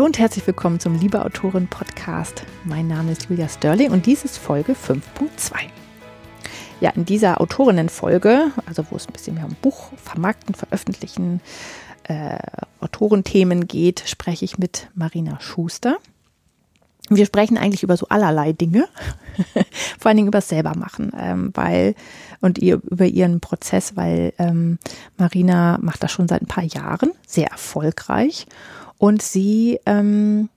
Hallo und herzlich willkommen zum Liebe Autorin Podcast. Mein Name ist Julia Sterling und dies ist Folge 5.2. Ja, in dieser Autorinnenfolge, also wo es ein bisschen mehr um Buch, Vermarkten, Veröffentlichen, äh, Autorenthemen geht, spreche ich mit Marina Schuster. Wir sprechen eigentlich über so allerlei Dinge, vor allen Dingen über das selbermachen, ähm, weil und ihr über ihren Prozess, weil ähm, Marina macht das schon seit ein paar Jahren sehr erfolgreich und sie ähm,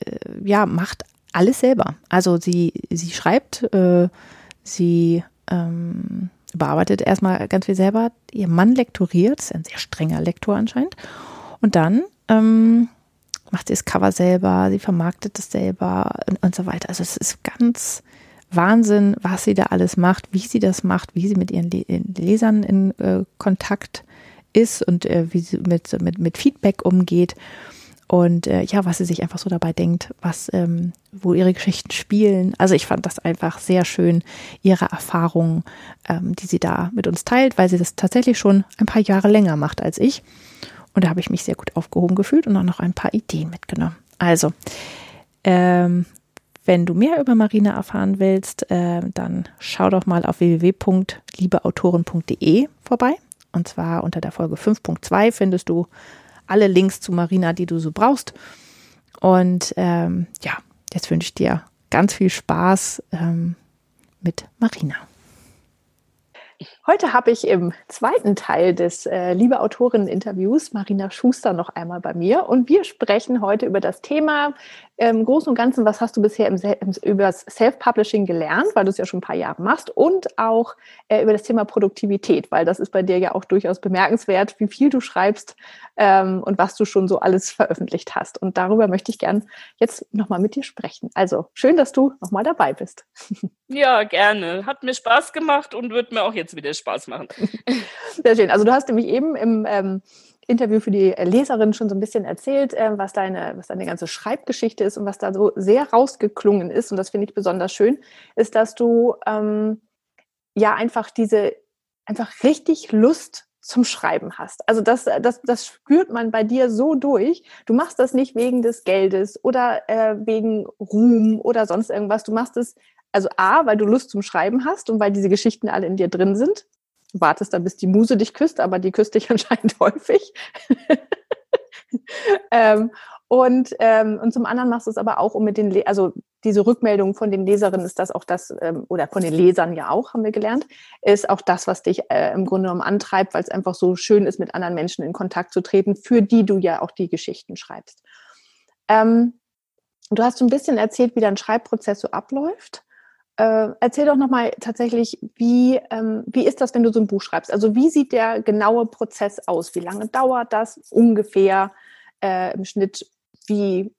äh, ja macht alles selber. Also sie sie schreibt, äh, sie ähm, bearbeitet erstmal ganz viel selber. Ihr Mann lektoriert, ist ein sehr strenger Lektor anscheinend. Und dann ähm, macht sie das Cover selber, sie vermarktet es selber und, und so weiter. Also es ist ganz Wahnsinn, was sie da alles macht, wie sie das macht, wie sie mit ihren Lesern in äh, Kontakt ist und äh, wie sie mit, mit, mit Feedback umgeht und äh, ja, was sie sich einfach so dabei denkt, was, ähm, wo ihre Geschichten spielen. Also ich fand das einfach sehr schön, ihre Erfahrungen, ähm, die sie da mit uns teilt, weil sie das tatsächlich schon ein paar Jahre länger macht als ich. Und da habe ich mich sehr gut aufgehoben gefühlt und auch noch ein paar Ideen mitgenommen. Also, ähm, wenn du mehr über Marina erfahren willst, äh, dann schau doch mal auf www.liebeautoren.de vorbei. Und zwar unter der Folge 5.2 findest du alle Links zu Marina, die du so brauchst. Und ähm, ja, jetzt wünsche ich dir ganz viel Spaß ähm, mit Marina. Heute habe ich im zweiten Teil des äh, Liebe Autorinnen-Interviews Marina Schuster noch einmal bei mir und wir sprechen heute über das Thema im Großen und Ganzen, was hast du bisher im, im, über das Self-Publishing gelernt, weil du es ja schon ein paar Jahre machst und auch äh, über das Thema Produktivität, weil das ist bei dir ja auch durchaus bemerkenswert, wie viel du schreibst ähm, und was du schon so alles veröffentlicht hast. Und darüber möchte ich gern jetzt nochmal mit dir sprechen. Also schön, dass du nochmal dabei bist. Ja, gerne. Hat mir Spaß gemacht und wird mir auch jetzt wieder Spaß machen. Sehr schön. Also du hast nämlich eben im ähm, Interview für die Leserin schon so ein bisschen erzählt, äh, was, deine, was deine ganze Schreibgeschichte ist und was da so sehr rausgeklungen ist. Und das finde ich besonders schön, ist, dass du ähm, ja einfach diese, einfach richtig Lust zum Schreiben hast. Also das, das, das spürt man bei dir so durch. Du machst das nicht wegen des Geldes oder äh, wegen Ruhm oder sonst irgendwas. Du machst es also A, weil du Lust zum Schreiben hast und weil diese Geschichten alle in dir drin sind. Du wartest dann, bis die Muse dich küsst, aber die küsst dich anscheinend häufig. ähm, und, ähm, und zum anderen machst du es aber auch, um mit den, Le also diese Rückmeldung von den Leserinnen ist das auch das, ähm, oder von den Lesern ja auch, haben wir gelernt, ist auch das, was dich äh, im Grunde genommen antreibt, weil es einfach so schön ist, mit anderen Menschen in Kontakt zu treten, für die du ja auch die Geschichten schreibst. Ähm, du hast so ein bisschen erzählt, wie dein Schreibprozess so abläuft. Äh, erzähl doch nochmal tatsächlich, wie, ähm, wie ist das, wenn du so ein Buch schreibst? Also wie sieht der genaue Prozess aus? Wie lange dauert das ungefähr äh, im Schnitt? Wie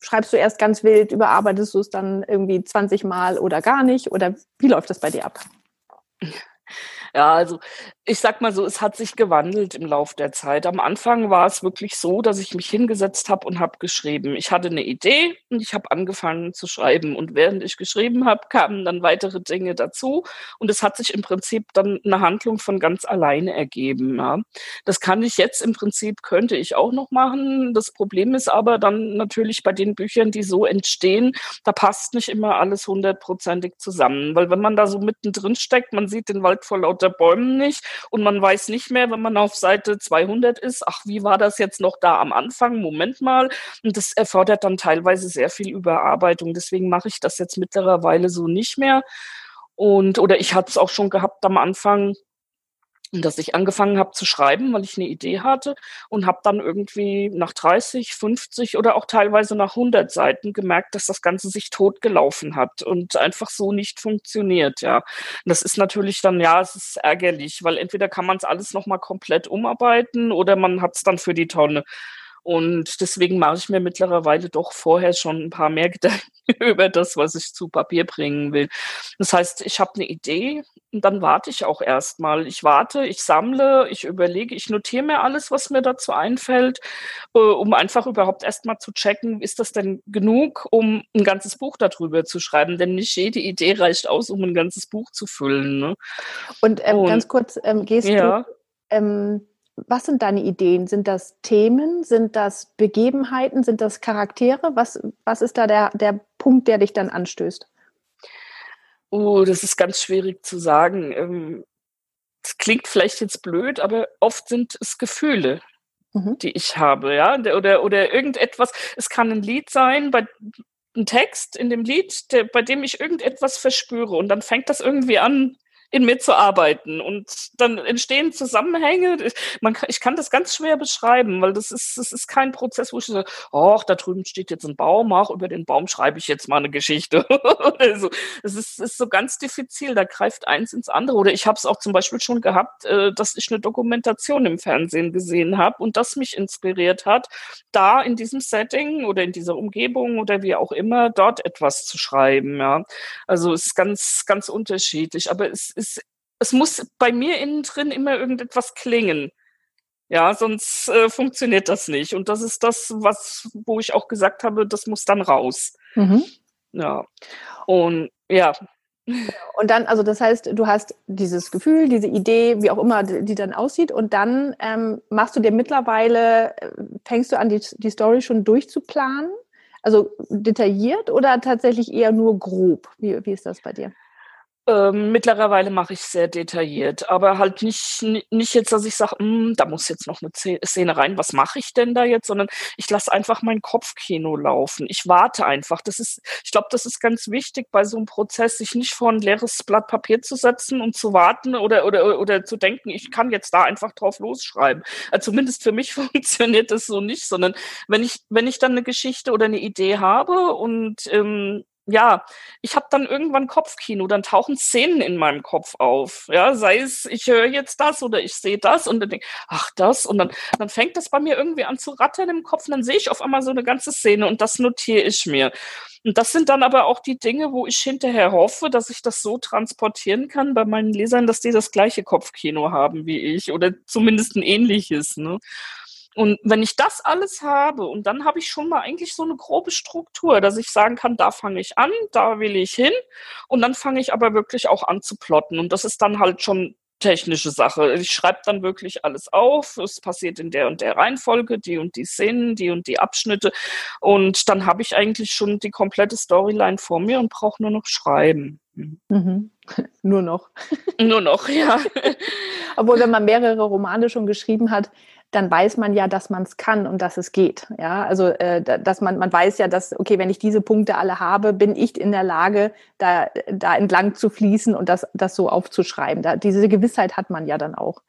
schreibst du erst ganz wild, überarbeitest du es dann irgendwie 20 Mal oder gar nicht? Oder wie läuft das bei dir ab? Ja, also ich sag mal so, es hat sich gewandelt im Lauf der Zeit. Am Anfang war es wirklich so, dass ich mich hingesetzt habe und habe geschrieben. Ich hatte eine Idee und ich habe angefangen zu schreiben. Und während ich geschrieben habe, kamen dann weitere Dinge dazu. Und es hat sich im Prinzip dann eine Handlung von ganz alleine ergeben. Ja. Das kann ich jetzt im Prinzip, könnte ich auch noch machen. Das Problem ist aber dann natürlich bei den Büchern, die so entstehen, da passt nicht immer alles hundertprozentig zusammen. Weil wenn man da so mittendrin steckt, man sieht den Wald vor lauter Bäumen nicht und man weiß nicht mehr, wenn man auf Seite 200 ist, ach, wie war das jetzt noch da am Anfang? Moment mal. Und das erfordert dann teilweise sehr viel Überarbeitung. Deswegen mache ich das jetzt mittlerweile so nicht mehr. Und, oder ich hatte es auch schon gehabt am Anfang, dass ich angefangen habe zu schreiben, weil ich eine Idee hatte und habe dann irgendwie nach 30, 50 oder auch teilweise nach 100 Seiten gemerkt, dass das Ganze sich totgelaufen hat und einfach so nicht funktioniert, ja. Und das ist natürlich dann, ja, es ist ärgerlich, weil entweder kann man es alles nochmal komplett umarbeiten oder man hat es dann für die Tonne. Und deswegen mache ich mir mittlerweile doch vorher schon ein paar mehr Gedanken über das, was ich zu Papier bringen will. Das heißt, ich habe eine Idee und dann warte ich auch erstmal. Ich warte, ich sammle, ich überlege, ich notiere mir alles, was mir dazu einfällt, äh, um einfach überhaupt erstmal zu checken, ist das denn genug, um ein ganzes Buch darüber zu schreiben? Denn nicht jede Idee reicht aus, um ein ganzes Buch zu füllen. Ne? Und, ähm, und ganz kurz, ähm, gehst ja. du ähm, was sind deine Ideen? Sind das Themen? Sind das Begebenheiten? Sind das Charaktere? Was, was ist da der, der Punkt, der dich dann anstößt? Oh, das ist ganz schwierig zu sagen. Ähm, es klingt vielleicht jetzt blöd, aber oft sind es Gefühle, mhm. die ich habe, ja, oder, oder irgendetwas. Es kann ein Lied sein, bei, ein Text in dem Lied, der, bei dem ich irgendetwas verspüre und dann fängt das irgendwie an, in mir zu arbeiten. Und dann entstehen Zusammenhänge. Man ich kann das ganz schwer beschreiben, weil das ist, das ist kein Prozess, wo ich sage, ach, da drüben steht jetzt ein Baum, ach, über den Baum schreibe ich jetzt mal eine Geschichte. also, es ist, ist so ganz diffizil, da greift eins ins andere. Oder ich habe es auch zum Beispiel schon gehabt, äh, dass ich eine Dokumentation im Fernsehen gesehen habe und das mich inspiriert hat, da in diesem Setting oder in dieser Umgebung oder wie auch immer dort etwas zu schreiben. Ja. Also es ist ganz, ganz unterschiedlich. Aber es es, es muss bei mir innen drin immer irgendetwas klingen. Ja, sonst äh, funktioniert das nicht. Und das ist das, was, wo ich auch gesagt habe, das muss dann raus. Mhm. Ja. Und ja. Und dann, also das heißt, du hast dieses Gefühl, diese Idee, wie auch immer die dann aussieht, und dann ähm, machst du dir mittlerweile, äh, fängst du an, die, die Story schon durchzuplanen? Also detailliert oder tatsächlich eher nur grob? Wie, wie ist das bei dir? Ähm, mittlerweile mache ich sehr detailliert, aber halt nicht, nicht jetzt, dass ich sage, hm, da muss jetzt noch eine Szene rein, was mache ich denn da jetzt, sondern ich lasse einfach mein Kopfkino laufen. Ich warte einfach. Das ist, ich glaube, das ist ganz wichtig bei so einem Prozess, sich nicht vor ein leeres Blatt Papier zu setzen und zu warten oder, oder, oder zu denken, ich kann jetzt da einfach drauf losschreiben. Also zumindest für mich funktioniert das so nicht, sondern wenn ich, wenn ich dann eine Geschichte oder eine Idee habe und ähm, ja, ich habe dann irgendwann Kopfkino, dann tauchen Szenen in meinem Kopf auf. Ja, sei es, ich höre jetzt das oder ich sehe das und dann denke, ach das, und dann, dann fängt das bei mir irgendwie an zu rattern im Kopf und dann sehe ich auf einmal so eine ganze Szene und das notiere ich mir. Und das sind dann aber auch die Dinge, wo ich hinterher hoffe, dass ich das so transportieren kann bei meinen Lesern, dass die das gleiche Kopfkino haben wie ich oder zumindest ein ähnliches. Ne? Und wenn ich das alles habe und dann habe ich schon mal eigentlich so eine grobe Struktur, dass ich sagen kann, da fange ich an, da will ich hin und dann fange ich aber wirklich auch an zu plotten und das ist dann halt schon technische Sache. Ich schreibe dann wirklich alles auf. Es passiert in der und der Reihenfolge, die und die Szenen, die und die Abschnitte. Und dann habe ich eigentlich schon die komplette Storyline vor mir und brauche nur noch schreiben. Mhm. Nur noch. Nur noch, ja. Obwohl, wenn man mehrere Romane schon geschrieben hat, dann weiß man ja, dass man es kann und dass es geht. Ja, also äh, dass man man weiß ja, dass okay, wenn ich diese Punkte alle habe, bin ich in der Lage, da da entlang zu fließen und das das so aufzuschreiben. Da, diese Gewissheit hat man ja dann auch.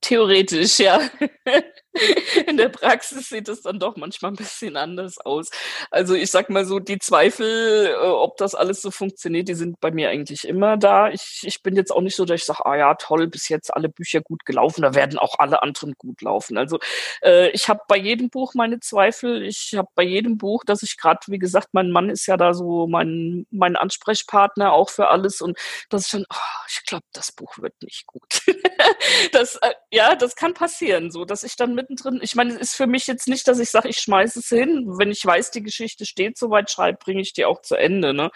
Theoretisch, ja. In der Praxis sieht es dann doch manchmal ein bisschen anders aus. Also ich sag mal so, die Zweifel, äh, ob das alles so funktioniert, die sind bei mir eigentlich immer da. Ich, ich bin jetzt auch nicht so, dass ich sage, ah ja, toll, bis jetzt alle Bücher gut gelaufen, da werden auch alle anderen gut laufen. Also äh, ich habe bei jedem Buch meine Zweifel. Ich habe bei jedem Buch, dass ich gerade, wie gesagt, mein Mann ist ja da so mein, mein Ansprechpartner auch für alles und dass ich dann, oh, ich glaube, das Buch wird nicht gut. das, äh, ja, das kann passieren, so dass ich dann mittendrin, ich meine, es ist für mich jetzt nicht, dass ich sage, ich schmeiße es hin. Wenn ich weiß, die Geschichte steht soweit, schreibe, bringe ich die auch zu Ende. Ne?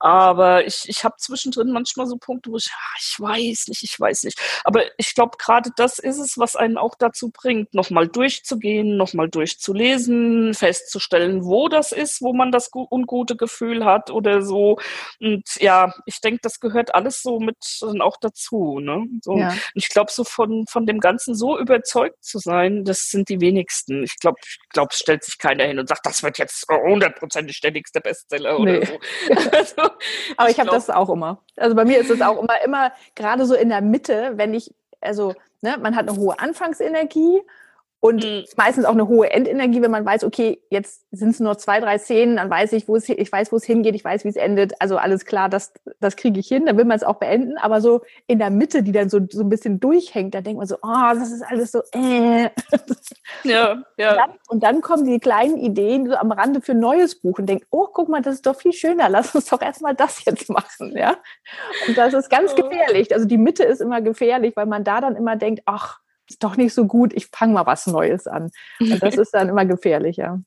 Aber ich, ich habe zwischendrin manchmal so Punkte, wo ich, ach, ich weiß nicht, ich weiß nicht. Aber ich glaube, gerade das ist es, was einen auch dazu bringt, nochmal durchzugehen, nochmal durchzulesen, festzustellen, wo das ist, wo man das ungute Gefühl hat oder so. Und ja, ich denke, das gehört alles so mit auch dazu. Ne? So, ja. Ich glaube, so von, von dem Ganzen so überzeugt zu sein, das sind die wenigsten. Ich glaube, ich glaub, es stellt sich keiner hin und sagt, das wird jetzt hundertprozentig der nächste Bestseller oder nee. so. Also, Aber ich, ich habe das auch immer. Also bei mir ist es auch immer, immer gerade so in der Mitte, wenn ich, also ne, man hat eine hohe Anfangsenergie und mhm. meistens auch eine hohe Endenergie, wenn man weiß, okay, jetzt sind es nur zwei, drei Szenen, dann weiß ich, wo es, ich weiß, wo es hingeht, ich weiß, wie es endet. Also alles klar, das, das kriege ich hin, dann will man es auch beenden. Aber so in der Mitte, die dann so, so ein bisschen durchhängt, da denkt man so, oh, das ist alles so, äh. Ja, ja. Und dann, und dann kommen die kleinen Ideen so am Rande für ein neues Buch und denkt, oh, guck mal, das ist doch viel schöner, lass uns doch erstmal das jetzt machen, ja. Und das ist ganz gefährlich. Also die Mitte ist immer gefährlich, weil man da dann immer denkt, ach, ist doch nicht so gut, ich fange mal was Neues an. Und das ist dann immer gefährlicher.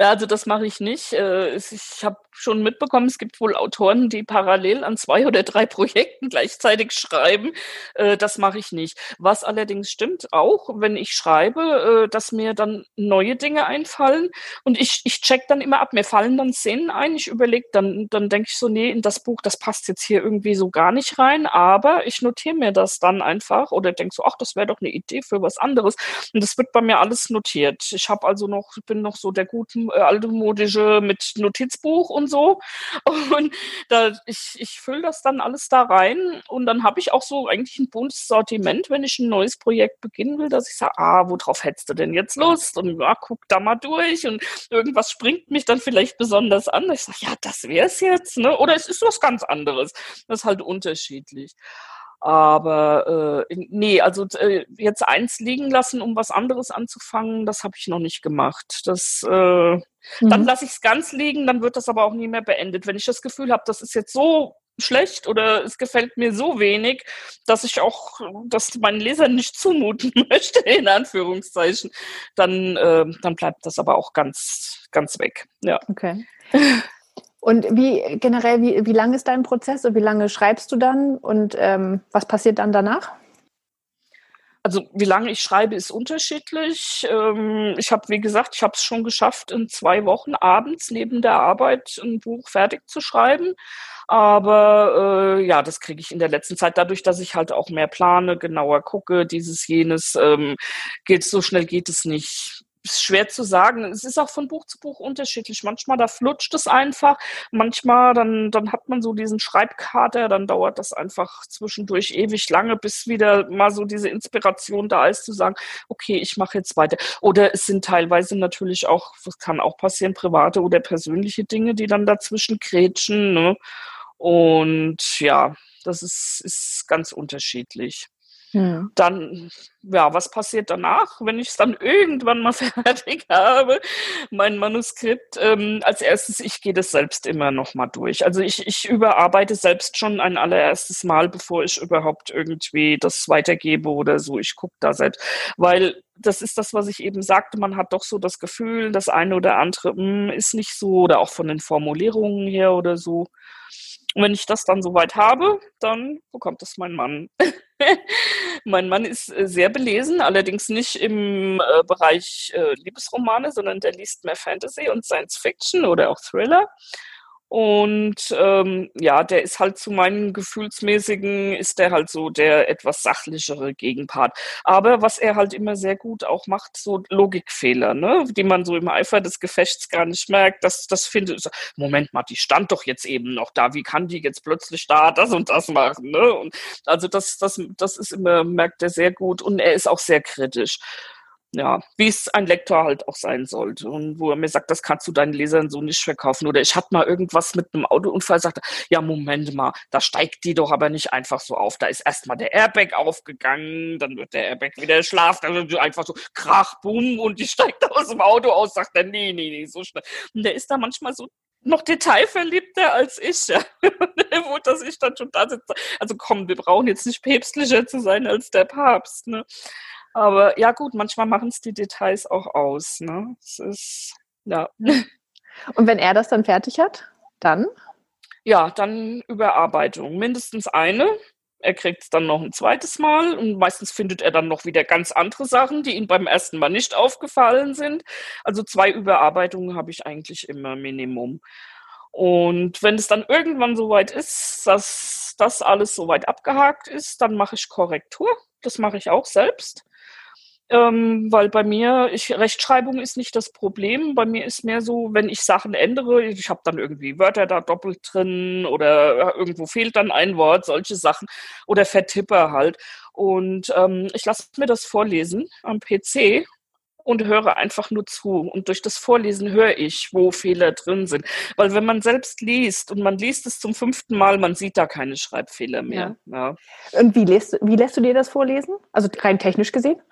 Ja, also das mache ich nicht. Äh, ich habe schon mitbekommen, es gibt wohl Autoren, die parallel an zwei oder drei Projekten gleichzeitig schreiben. Äh, das mache ich nicht. Was allerdings stimmt auch, wenn ich schreibe, äh, dass mir dann neue Dinge einfallen und ich, ich check dann immer ab. Mir fallen dann Szenen ein. Ich überlege, dann, dann denke ich so, nee, in das Buch, das passt jetzt hier irgendwie so gar nicht rein, aber ich notiere mir das dann einfach oder denke so, ach, das wäre doch eine Idee für was anderes. Und das wird bei mir alles notiert. Ich habe also noch, bin noch so der guten altmodische mit Notizbuch und so. Und da, ich, ich fülle das dann alles da rein und dann habe ich auch so eigentlich ein buntes Sortiment, wenn ich ein neues Projekt beginnen will, dass ich sage, ah, worauf hättest du denn jetzt Lust? Und ja, guck da mal durch und irgendwas springt mich dann vielleicht besonders an. Ich sage, ja, das wäre es jetzt, ne? Oder es ist was ganz anderes. Das ist halt unterschiedlich. Aber äh, nee, also äh, jetzt eins liegen lassen, um was anderes anzufangen, das habe ich noch nicht gemacht. Das äh, mhm. dann lasse ich es ganz liegen, dann wird das aber auch nie mehr beendet. Wenn ich das Gefühl habe, das ist jetzt so schlecht oder es gefällt mir so wenig, dass ich auch das meinen Lesern nicht zumuten möchte, in Anführungszeichen, dann, äh, dann bleibt das aber auch ganz, ganz weg. Ja. Okay. Und wie generell, wie, wie lang ist dein Prozess und wie lange schreibst du dann und ähm, was passiert dann danach? Also wie lange ich schreibe, ist unterschiedlich. Ähm, ich habe, wie gesagt, ich habe es schon geschafft, in zwei Wochen abends neben der Arbeit ein Buch fertig zu schreiben. Aber äh, ja, das kriege ich in der letzten Zeit dadurch, dass ich halt auch mehr plane, genauer gucke, dieses, jenes, ähm, geht so schnell geht es nicht ist schwer zu sagen. Es ist auch von Buch zu Buch unterschiedlich. Manchmal da flutscht es einfach, manchmal dann, dann hat man so diesen Schreibkater, dann dauert das einfach zwischendurch ewig lange, bis wieder mal so diese Inspiration da ist, zu sagen, okay, ich mache jetzt weiter. Oder es sind teilweise natürlich auch, das kann auch passieren, private oder persönliche Dinge, die dann dazwischen kretschen. Ne? Und ja, das ist, ist ganz unterschiedlich. Ja. Dann, ja, was passiert danach, wenn ich es dann irgendwann mal fertig habe, mein Manuskript? Ähm, als erstes, ich gehe das selbst immer noch mal durch. Also ich, ich überarbeite selbst schon ein allererstes Mal, bevor ich überhaupt irgendwie das weitergebe oder so. Ich gucke da selbst, weil das ist das, was ich eben sagte. Man hat doch so das Gefühl, das eine oder andere mh, hm, ist nicht so oder auch von den Formulierungen her oder so. Und wenn ich das dann soweit habe, dann bekommt es mein Mann. mein Mann ist äh, sehr belesen, allerdings nicht im äh, Bereich äh, Liebesromane, sondern der liest mehr Fantasy und Science Fiction oder auch Thriller. Und ähm, ja, der ist halt zu meinen gefühlsmäßigen, ist der halt so der etwas sachlichere Gegenpart. Aber was er halt immer sehr gut auch macht, so Logikfehler, ne, die man so im Eifer des Gefechts gar nicht merkt. Das, das findet, Moment mal, die stand doch jetzt eben noch da. Wie kann die jetzt plötzlich da das und das machen? Ne? Und also das, das, das ist immer, merkt er sehr gut und er ist auch sehr kritisch ja, wie es ein Lektor halt auch sein sollte. Und wo er mir sagt, das kannst du deinen Lesern so nicht verkaufen. Oder ich hatte mal irgendwas mit einem Autounfall, sagte, ja, Moment mal, da steigt die doch aber nicht einfach so auf. Da ist erstmal der Airbag aufgegangen, dann wird der Airbag wieder schlafen, dann wird einfach so krach, bumm, und die steigt aus dem Auto aus, sagt er, nee, nee, nee, so schnell. Und der ist da manchmal so noch detailverliebter als ich, ja. Wo dass ich dann schon da sitze. Also komm, wir brauchen jetzt nicht päpstlicher zu sein als der Papst, ne? Aber ja gut, manchmal machen es die Details auch aus. Ne? Es ist, ja. Und wenn er das dann fertig hat, dann? Ja, dann Überarbeitung. Mindestens eine. Er kriegt es dann noch ein zweites Mal und meistens findet er dann noch wieder ganz andere Sachen, die ihm beim ersten Mal nicht aufgefallen sind. Also zwei Überarbeitungen habe ich eigentlich immer Minimum. Und wenn es dann irgendwann soweit ist, dass das alles soweit abgehakt ist, dann mache ich Korrektur. Das mache ich auch selbst. Ähm, weil bei mir, ich, Rechtschreibung ist nicht das Problem. Bei mir ist mehr so, wenn ich Sachen ändere, ich habe dann irgendwie Wörter da doppelt drin oder irgendwo fehlt dann ein Wort, solche Sachen oder vertippe halt. Und ähm, ich lasse mir das vorlesen am PC und höre einfach nur zu. Und durch das Vorlesen höre ich, wo Fehler drin sind. Weil wenn man selbst liest und man liest es zum fünften Mal, man sieht da keine Schreibfehler mehr. Ja. Ja. Und wie lässt, wie lässt du dir das vorlesen? Also rein technisch gesehen?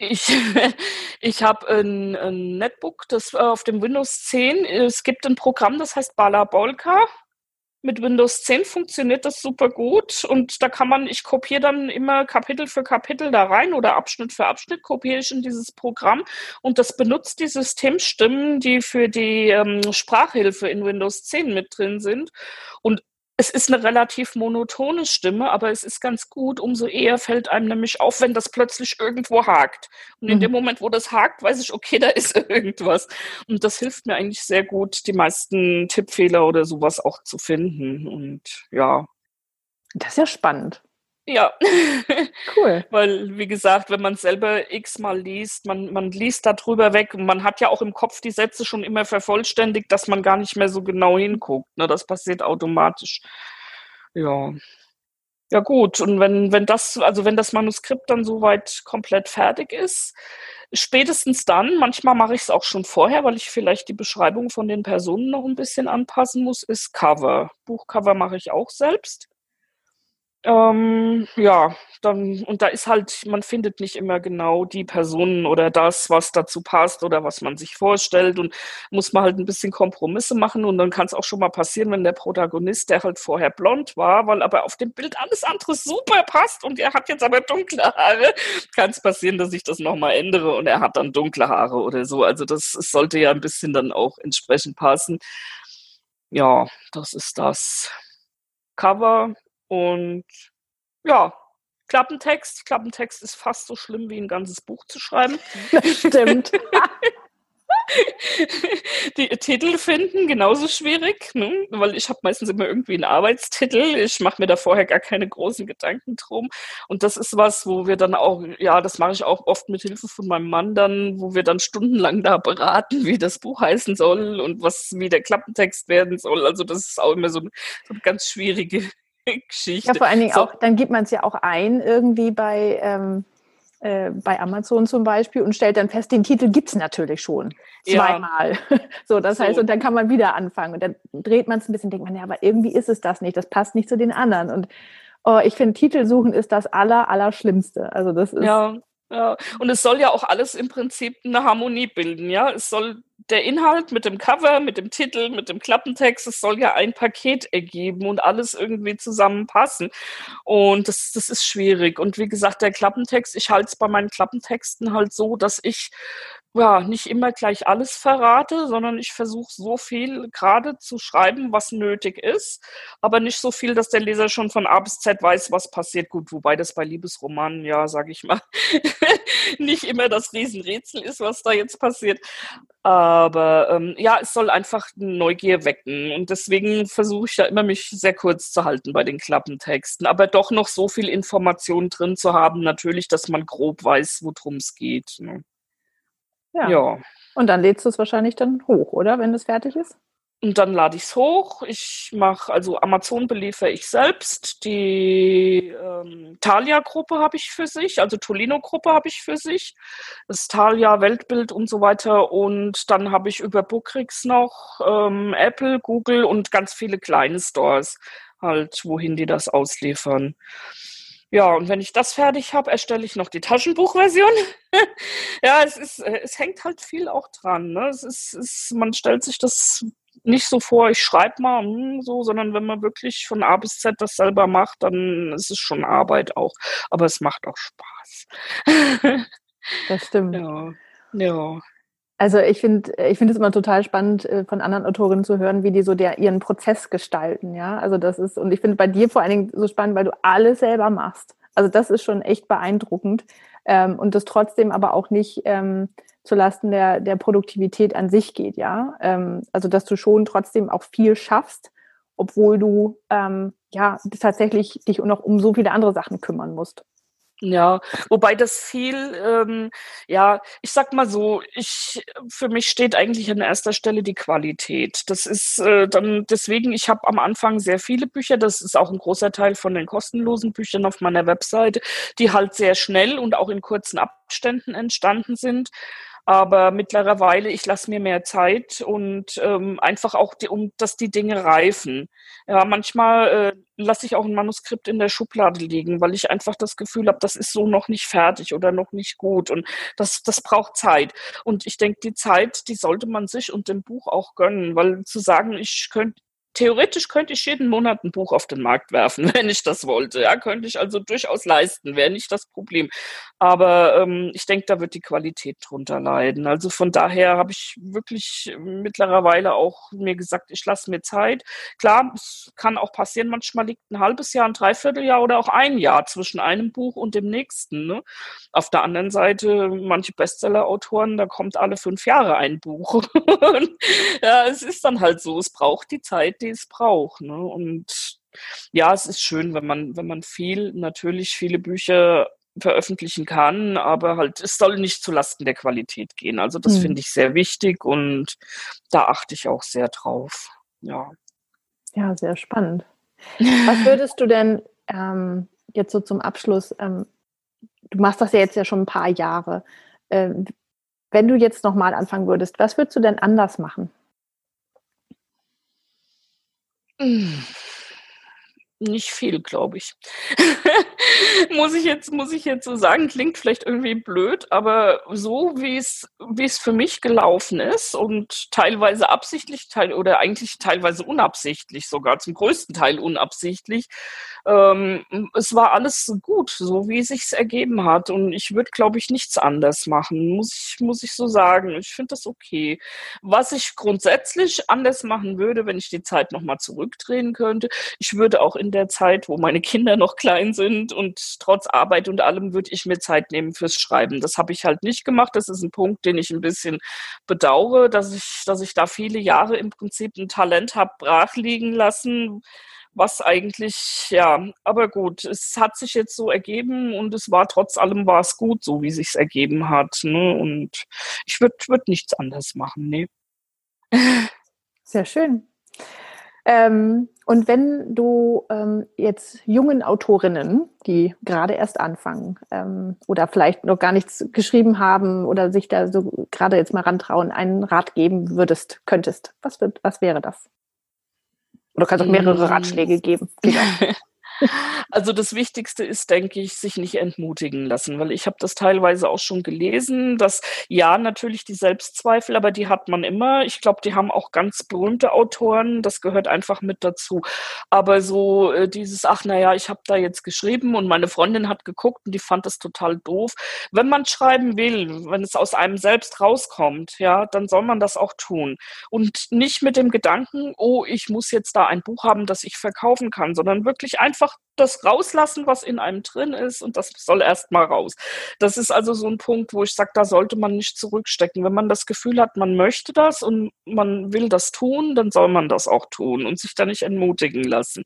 Ich, ich habe ein, ein Netbook, das auf dem Windows 10, es gibt ein Programm, das heißt Balabolka. Mit Windows 10 funktioniert das super gut und da kann man, ich kopiere dann immer Kapitel für Kapitel da rein oder Abschnitt für Abschnitt kopiere ich in dieses Programm und das benutzt die Systemstimmen, die für die ähm, Sprachhilfe in Windows 10 mit drin sind. Und es ist eine relativ monotone Stimme, aber es ist ganz gut. Umso eher fällt einem nämlich auf, wenn das plötzlich irgendwo hakt. Und in mhm. dem Moment, wo das hakt, weiß ich, okay, da ist irgendwas. Und das hilft mir eigentlich sehr gut, die meisten Tippfehler oder sowas auch zu finden. Und ja. Das ist ja spannend. Ja. Cool. Weil, wie gesagt, wenn man selber x-mal liest, man, man liest da drüber weg und man hat ja auch im Kopf die Sätze schon immer vervollständigt, dass man gar nicht mehr so genau hinguckt. Ne? Das passiert automatisch. Ja. Ja, gut. Und wenn, wenn das, also wenn das Manuskript dann soweit komplett fertig ist, spätestens dann, manchmal mache ich es auch schon vorher, weil ich vielleicht die Beschreibung von den Personen noch ein bisschen anpassen muss, ist Cover. Buchcover mache ich auch selbst. Ähm, ja, dann, und da ist halt, man findet nicht immer genau die Personen oder das, was dazu passt oder was man sich vorstellt und muss man halt ein bisschen Kompromisse machen und dann kann es auch schon mal passieren, wenn der Protagonist, der halt vorher blond war, weil aber auf dem Bild alles andere super passt und er hat jetzt aber dunkle Haare, kann es passieren, dass ich das nochmal ändere und er hat dann dunkle Haare oder so. Also das, das sollte ja ein bisschen dann auch entsprechend passen. Ja, das ist das. Cover und ja, Klappentext. Klappentext ist fast so schlimm wie ein ganzes Buch zu schreiben. Das stimmt. die Titel finden genauso schwierig, ne? weil ich habe meistens immer irgendwie einen Arbeitstitel. Ich mache mir da vorher gar keine großen Gedanken drum. Und das ist was, wo wir dann auch, ja, das mache ich auch oft mit Hilfe von meinem Mann dann, wo wir dann stundenlang da beraten, wie das Buch heißen soll und was wie der Klappentext werden soll. Also das ist auch immer so, so eine ganz schwierige Geschichte. Ja, vor allen Dingen so. auch, dann gibt man es ja auch ein irgendwie bei, ähm, äh, bei Amazon zum Beispiel und stellt dann fest, den Titel gibt es natürlich schon. Zweimal. Ja. so, das so. heißt, und dann kann man wieder anfangen. Und dann dreht man es ein bisschen, denkt man, ja, aber irgendwie ist es das nicht, das passt nicht zu den anderen. Und oh, ich finde, Titelsuchen ist das aller, aller Schlimmste. Also das ist. Ja. Ja, und es soll ja auch alles im Prinzip eine Harmonie bilden, ja. Es soll der Inhalt mit dem Cover, mit dem Titel, mit dem Klappentext, es soll ja ein Paket ergeben und alles irgendwie zusammenpassen. Und das, das ist schwierig. Und wie gesagt, der Klappentext, ich halte es bei meinen Klappentexten halt so, dass ich ja, nicht immer gleich alles verrate, sondern ich versuche so viel gerade zu schreiben, was nötig ist, aber nicht so viel, dass der Leser schon von A bis Z weiß, was passiert. Gut, wobei das bei Liebesromanen, ja, sage ich mal, nicht immer das Riesenrätsel ist, was da jetzt passiert. Aber ähm, ja, es soll einfach Neugier wecken. Und deswegen versuche ich ja immer, mich sehr kurz zu halten bei den Klappentexten. Aber doch noch so viel Information drin zu haben, natürlich, dass man grob weiß, worum es geht. Ne? Ja. ja. Und dann lädst du es wahrscheinlich dann hoch, oder, wenn es fertig ist? Und dann lade ich es hoch. Ich mache, also Amazon beliefere ich selbst. Die ähm, Thalia-Gruppe habe ich für sich, also Tolino-Gruppe habe ich für sich. Das Thalia, Weltbild und so weiter. Und dann habe ich über Bookrix noch ähm, Apple, Google und ganz viele kleine Stores, halt, wohin die das ausliefern. Ja, und wenn ich das fertig habe, erstelle ich noch die Taschenbuchversion. ja, es ist, äh, es hängt halt viel auch dran. Ne? Es ist, es, man stellt sich das nicht so vor, ich schreibe mal hm, so, sondern wenn man wirklich von A bis Z das selber macht, dann ist es schon Arbeit auch. Aber es macht auch Spaß. das stimmt. Ja. ja. Also ich finde, ich finde es immer total spannend, äh, von anderen Autorinnen zu hören, wie die so der, ihren Prozess gestalten, ja. Also das ist, und ich finde bei dir vor allen Dingen so spannend, weil du alles selber machst. Also das ist schon echt beeindruckend. Ähm, und das trotzdem aber auch nicht ähm, zulasten der, der Produktivität an sich geht, ja. Ähm, also dass du schon trotzdem auch viel schaffst, obwohl du ähm, ja tatsächlich dich noch um so viele andere Sachen kümmern musst. Ja, wobei das viel, ähm, ja, ich sag mal so, ich für mich steht eigentlich an erster Stelle die Qualität. Das ist äh, dann deswegen, ich habe am Anfang sehr viele Bücher, das ist auch ein großer Teil von den kostenlosen Büchern auf meiner Webseite, die halt sehr schnell und auch in kurzen Abständen entstanden sind. Aber mittlerweile, ich lasse mir mehr Zeit und ähm, einfach auch, die, um dass die Dinge reifen. Ja, manchmal äh, lasse ich auch ein Manuskript in der Schublade liegen, weil ich einfach das Gefühl habe, das ist so noch nicht fertig oder noch nicht gut. Und das, das braucht Zeit. Und ich denke, die Zeit, die sollte man sich und dem Buch auch gönnen, weil zu sagen, ich könnte theoretisch könnte ich jeden Monat ein Buch auf den Markt werfen, wenn ich das wollte. Ja, könnte ich also durchaus leisten, wäre nicht das Problem. Aber ähm, ich denke, da wird die Qualität drunter leiden. Also von daher habe ich wirklich mittlerweile auch mir gesagt, ich lasse mir Zeit. Klar, es kann auch passieren, manchmal liegt ein halbes Jahr, ein Dreivierteljahr oder auch ein Jahr zwischen einem Buch und dem nächsten. Ne? Auf der anderen Seite, manche Bestseller-Autoren, da kommt alle fünf Jahre ein Buch. ja, es ist dann halt so, es braucht die Zeit, die es braucht. Ne? Und ja, es ist schön, wenn man, wenn man viel, natürlich viele Bücher veröffentlichen kann, aber halt, es soll nicht zulasten der Qualität gehen. Also das mhm. finde ich sehr wichtig und da achte ich auch sehr drauf. Ja. Ja, sehr spannend. Was würdest du denn ähm, jetzt so zum Abschluss, ähm, du machst das ja jetzt ja schon ein paar Jahre, äh, wenn du jetzt nochmal anfangen würdest, was würdest du denn anders machen? Mm. Nicht viel, glaube ich. muss ich jetzt, muss ich jetzt so sagen, klingt vielleicht irgendwie blöd, aber so wie es, wie es für mich gelaufen ist und teilweise absichtlich, teil, oder eigentlich teilweise unabsichtlich sogar, zum größten Teil unabsichtlich, ähm, es war alles gut, so wie es sich ergeben hat. Und ich würde, glaube ich, nichts anders machen, muss ich, muss ich so sagen. Ich finde das okay. Was ich grundsätzlich anders machen würde, wenn ich die Zeit nochmal zurückdrehen könnte, ich würde auch in der Zeit, wo meine Kinder noch klein sind und trotz Arbeit und allem, würde ich mir Zeit nehmen fürs Schreiben. Das habe ich halt nicht gemacht. Das ist ein Punkt, den ich ein bisschen bedauere, dass ich, dass ich da viele Jahre im Prinzip ein Talent habe brach liegen lassen was eigentlich, ja, aber gut, es hat sich jetzt so ergeben und es war trotz allem war es gut, so wie sich's ergeben hat. Ne? Und ich würde würd nichts anderes machen, nee. Sehr schön. Ähm, und wenn du ähm, jetzt jungen Autorinnen, die gerade erst anfangen ähm, oder vielleicht noch gar nichts geschrieben haben oder sich da so gerade jetzt mal rantrauen, einen Rat geben würdest, könntest, was, wird, was wäre das? Oder kannst auch mehrere mm. Ratschläge geben. Also das Wichtigste ist, denke ich, sich nicht entmutigen lassen, weil ich habe das teilweise auch schon gelesen, dass ja natürlich die Selbstzweifel, aber die hat man immer. Ich glaube, die haben auch ganz berühmte Autoren, das gehört einfach mit dazu. Aber so äh, dieses, ach naja, ich habe da jetzt geschrieben und meine Freundin hat geguckt und die fand das total doof. Wenn man schreiben will, wenn es aus einem selbst rauskommt, ja, dann soll man das auch tun. Und nicht mit dem Gedanken, oh, ich muss jetzt da ein Buch haben, das ich verkaufen kann, sondern wirklich einfach einfach das rauslassen, was in einem drin ist und das soll erst mal raus. Das ist also so ein Punkt, wo ich sage, da sollte man nicht zurückstecken. Wenn man das Gefühl hat, man möchte das und man will das tun, dann soll man das auch tun und sich da nicht entmutigen lassen.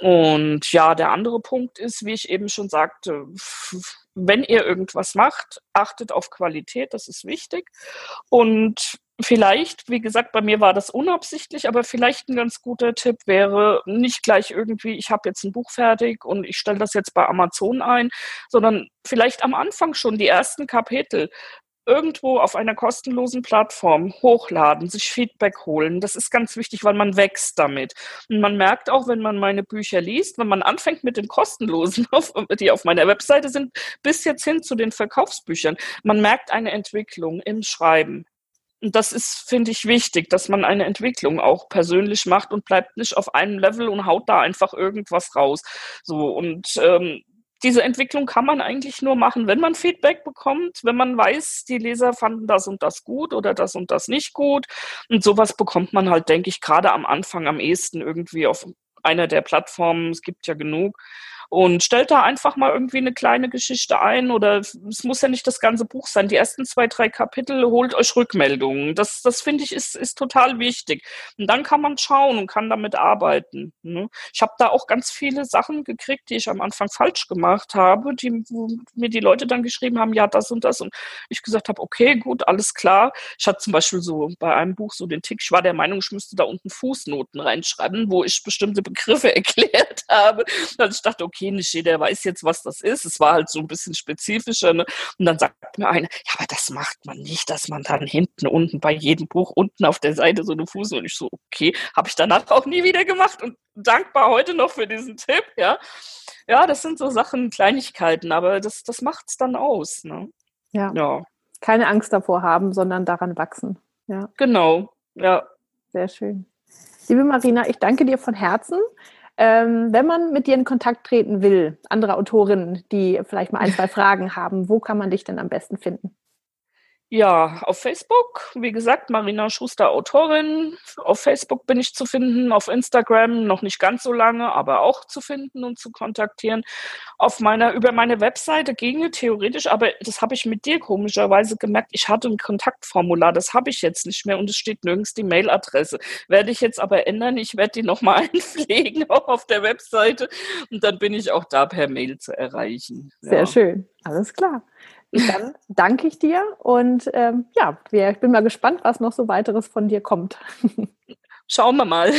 Und ja, der andere Punkt ist, wie ich eben schon sagte, wenn ihr irgendwas macht, achtet auf Qualität, das ist wichtig. Und vielleicht, wie gesagt, bei mir war das unabsichtlich, aber vielleicht ein ganz guter Tipp wäre nicht gleich irgendwie, ich habe jetzt ein Buch fertig und ich stelle das jetzt bei Amazon ein, sondern vielleicht am Anfang schon die ersten Kapitel irgendwo auf einer kostenlosen Plattform hochladen, sich Feedback holen. Das ist ganz wichtig, weil man wächst damit. Und man merkt auch, wenn man meine Bücher liest, wenn man anfängt mit den kostenlosen, die auf meiner Webseite sind, bis jetzt hin zu den Verkaufsbüchern, man merkt eine Entwicklung im Schreiben. Und das ist, finde ich, wichtig, dass man eine Entwicklung auch persönlich macht und bleibt nicht auf einem Level und haut da einfach irgendwas raus. So und ähm, diese Entwicklung kann man eigentlich nur machen, wenn man Feedback bekommt, wenn man weiß, die Leser fanden das und das gut oder das und das nicht gut. Und sowas bekommt man halt, denke ich, gerade am Anfang am ehesten irgendwie auf einer der Plattformen. Es gibt ja genug und stellt da einfach mal irgendwie eine kleine Geschichte ein oder es muss ja nicht das ganze Buch sein. Die ersten zwei, drei Kapitel holt euch Rückmeldungen. Das, das finde ich ist, ist total wichtig. Und dann kann man schauen und kann damit arbeiten. Ne? Ich habe da auch ganz viele Sachen gekriegt, die ich am Anfang falsch gemacht habe, die wo mir die Leute dann geschrieben haben, ja, das und das. Und ich gesagt habe, okay, gut, alles klar. Ich hatte zum Beispiel so bei einem Buch so den Tick, ich war der Meinung, ich müsste da unten Fußnoten reinschreiben, wo ich bestimmte Begriffe erklärt habe. Also ich dachte, okay, nicht jeder weiß jetzt, was das ist. Es war halt so ein bisschen spezifischer. Ne? Und dann sagt mir einer, ja, aber das macht man nicht, dass man dann hinten, unten bei jedem Buch unten auf der Seite so eine Fuß und ich so, okay, habe ich danach auch nie wieder gemacht und dankbar heute noch für diesen Tipp, ja. Ja, das sind so Sachen, Kleinigkeiten, aber das, das es dann aus, ne? Ja. ja. Keine Angst davor haben, sondern daran wachsen. Ja. Genau, ja. Sehr schön. Liebe Marina, ich danke dir von Herzen. Ähm, wenn man mit dir in Kontakt treten will, andere Autorinnen, die vielleicht mal ein, zwei Fragen haben, wo kann man dich denn am besten finden? Ja, auf Facebook, wie gesagt, Marina Schuster Autorin. Auf Facebook bin ich zu finden, auf Instagram noch nicht ganz so lange, aber auch zu finden und zu kontaktieren. Auf meiner, über meine Webseite ginge theoretisch, aber das habe ich mit dir komischerweise gemerkt. Ich hatte ein Kontaktformular, das habe ich jetzt nicht mehr und es steht nirgends die Mailadresse. Werde ich jetzt aber ändern. Ich werde die nochmal einpflegen, auch auf der Webseite. Und dann bin ich auch da per Mail zu erreichen. Sehr ja. schön. Alles klar. Dann danke ich dir und ähm, ja, ich bin mal gespannt, was noch so weiteres von dir kommt. Schauen wir mal.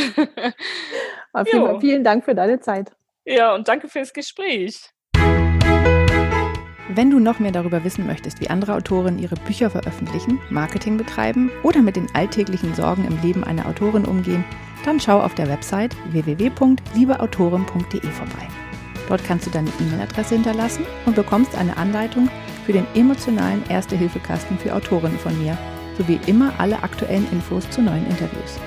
Auf jeden Fall vielen Dank für deine Zeit. Ja, und danke fürs Gespräch. Wenn du noch mehr darüber wissen möchtest, wie andere Autoren ihre Bücher veröffentlichen, Marketing betreiben oder mit den alltäglichen Sorgen im Leben einer Autorin umgehen, dann schau auf der Website www.liebeautorin.de vorbei. Dort kannst du deine E-Mail-Adresse hinterlassen und bekommst eine Anleitung für den emotionalen Erste-Hilfe-Kasten für Autorinnen von mir, sowie immer alle aktuellen Infos zu neuen Interviews.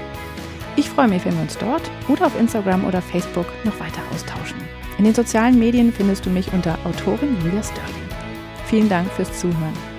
Ich freue mich, wenn wir uns dort oder auf Instagram oder Facebook noch weiter austauschen. In den sozialen Medien findest du mich unter Autorin Julia Sterling. Vielen Dank fürs Zuhören.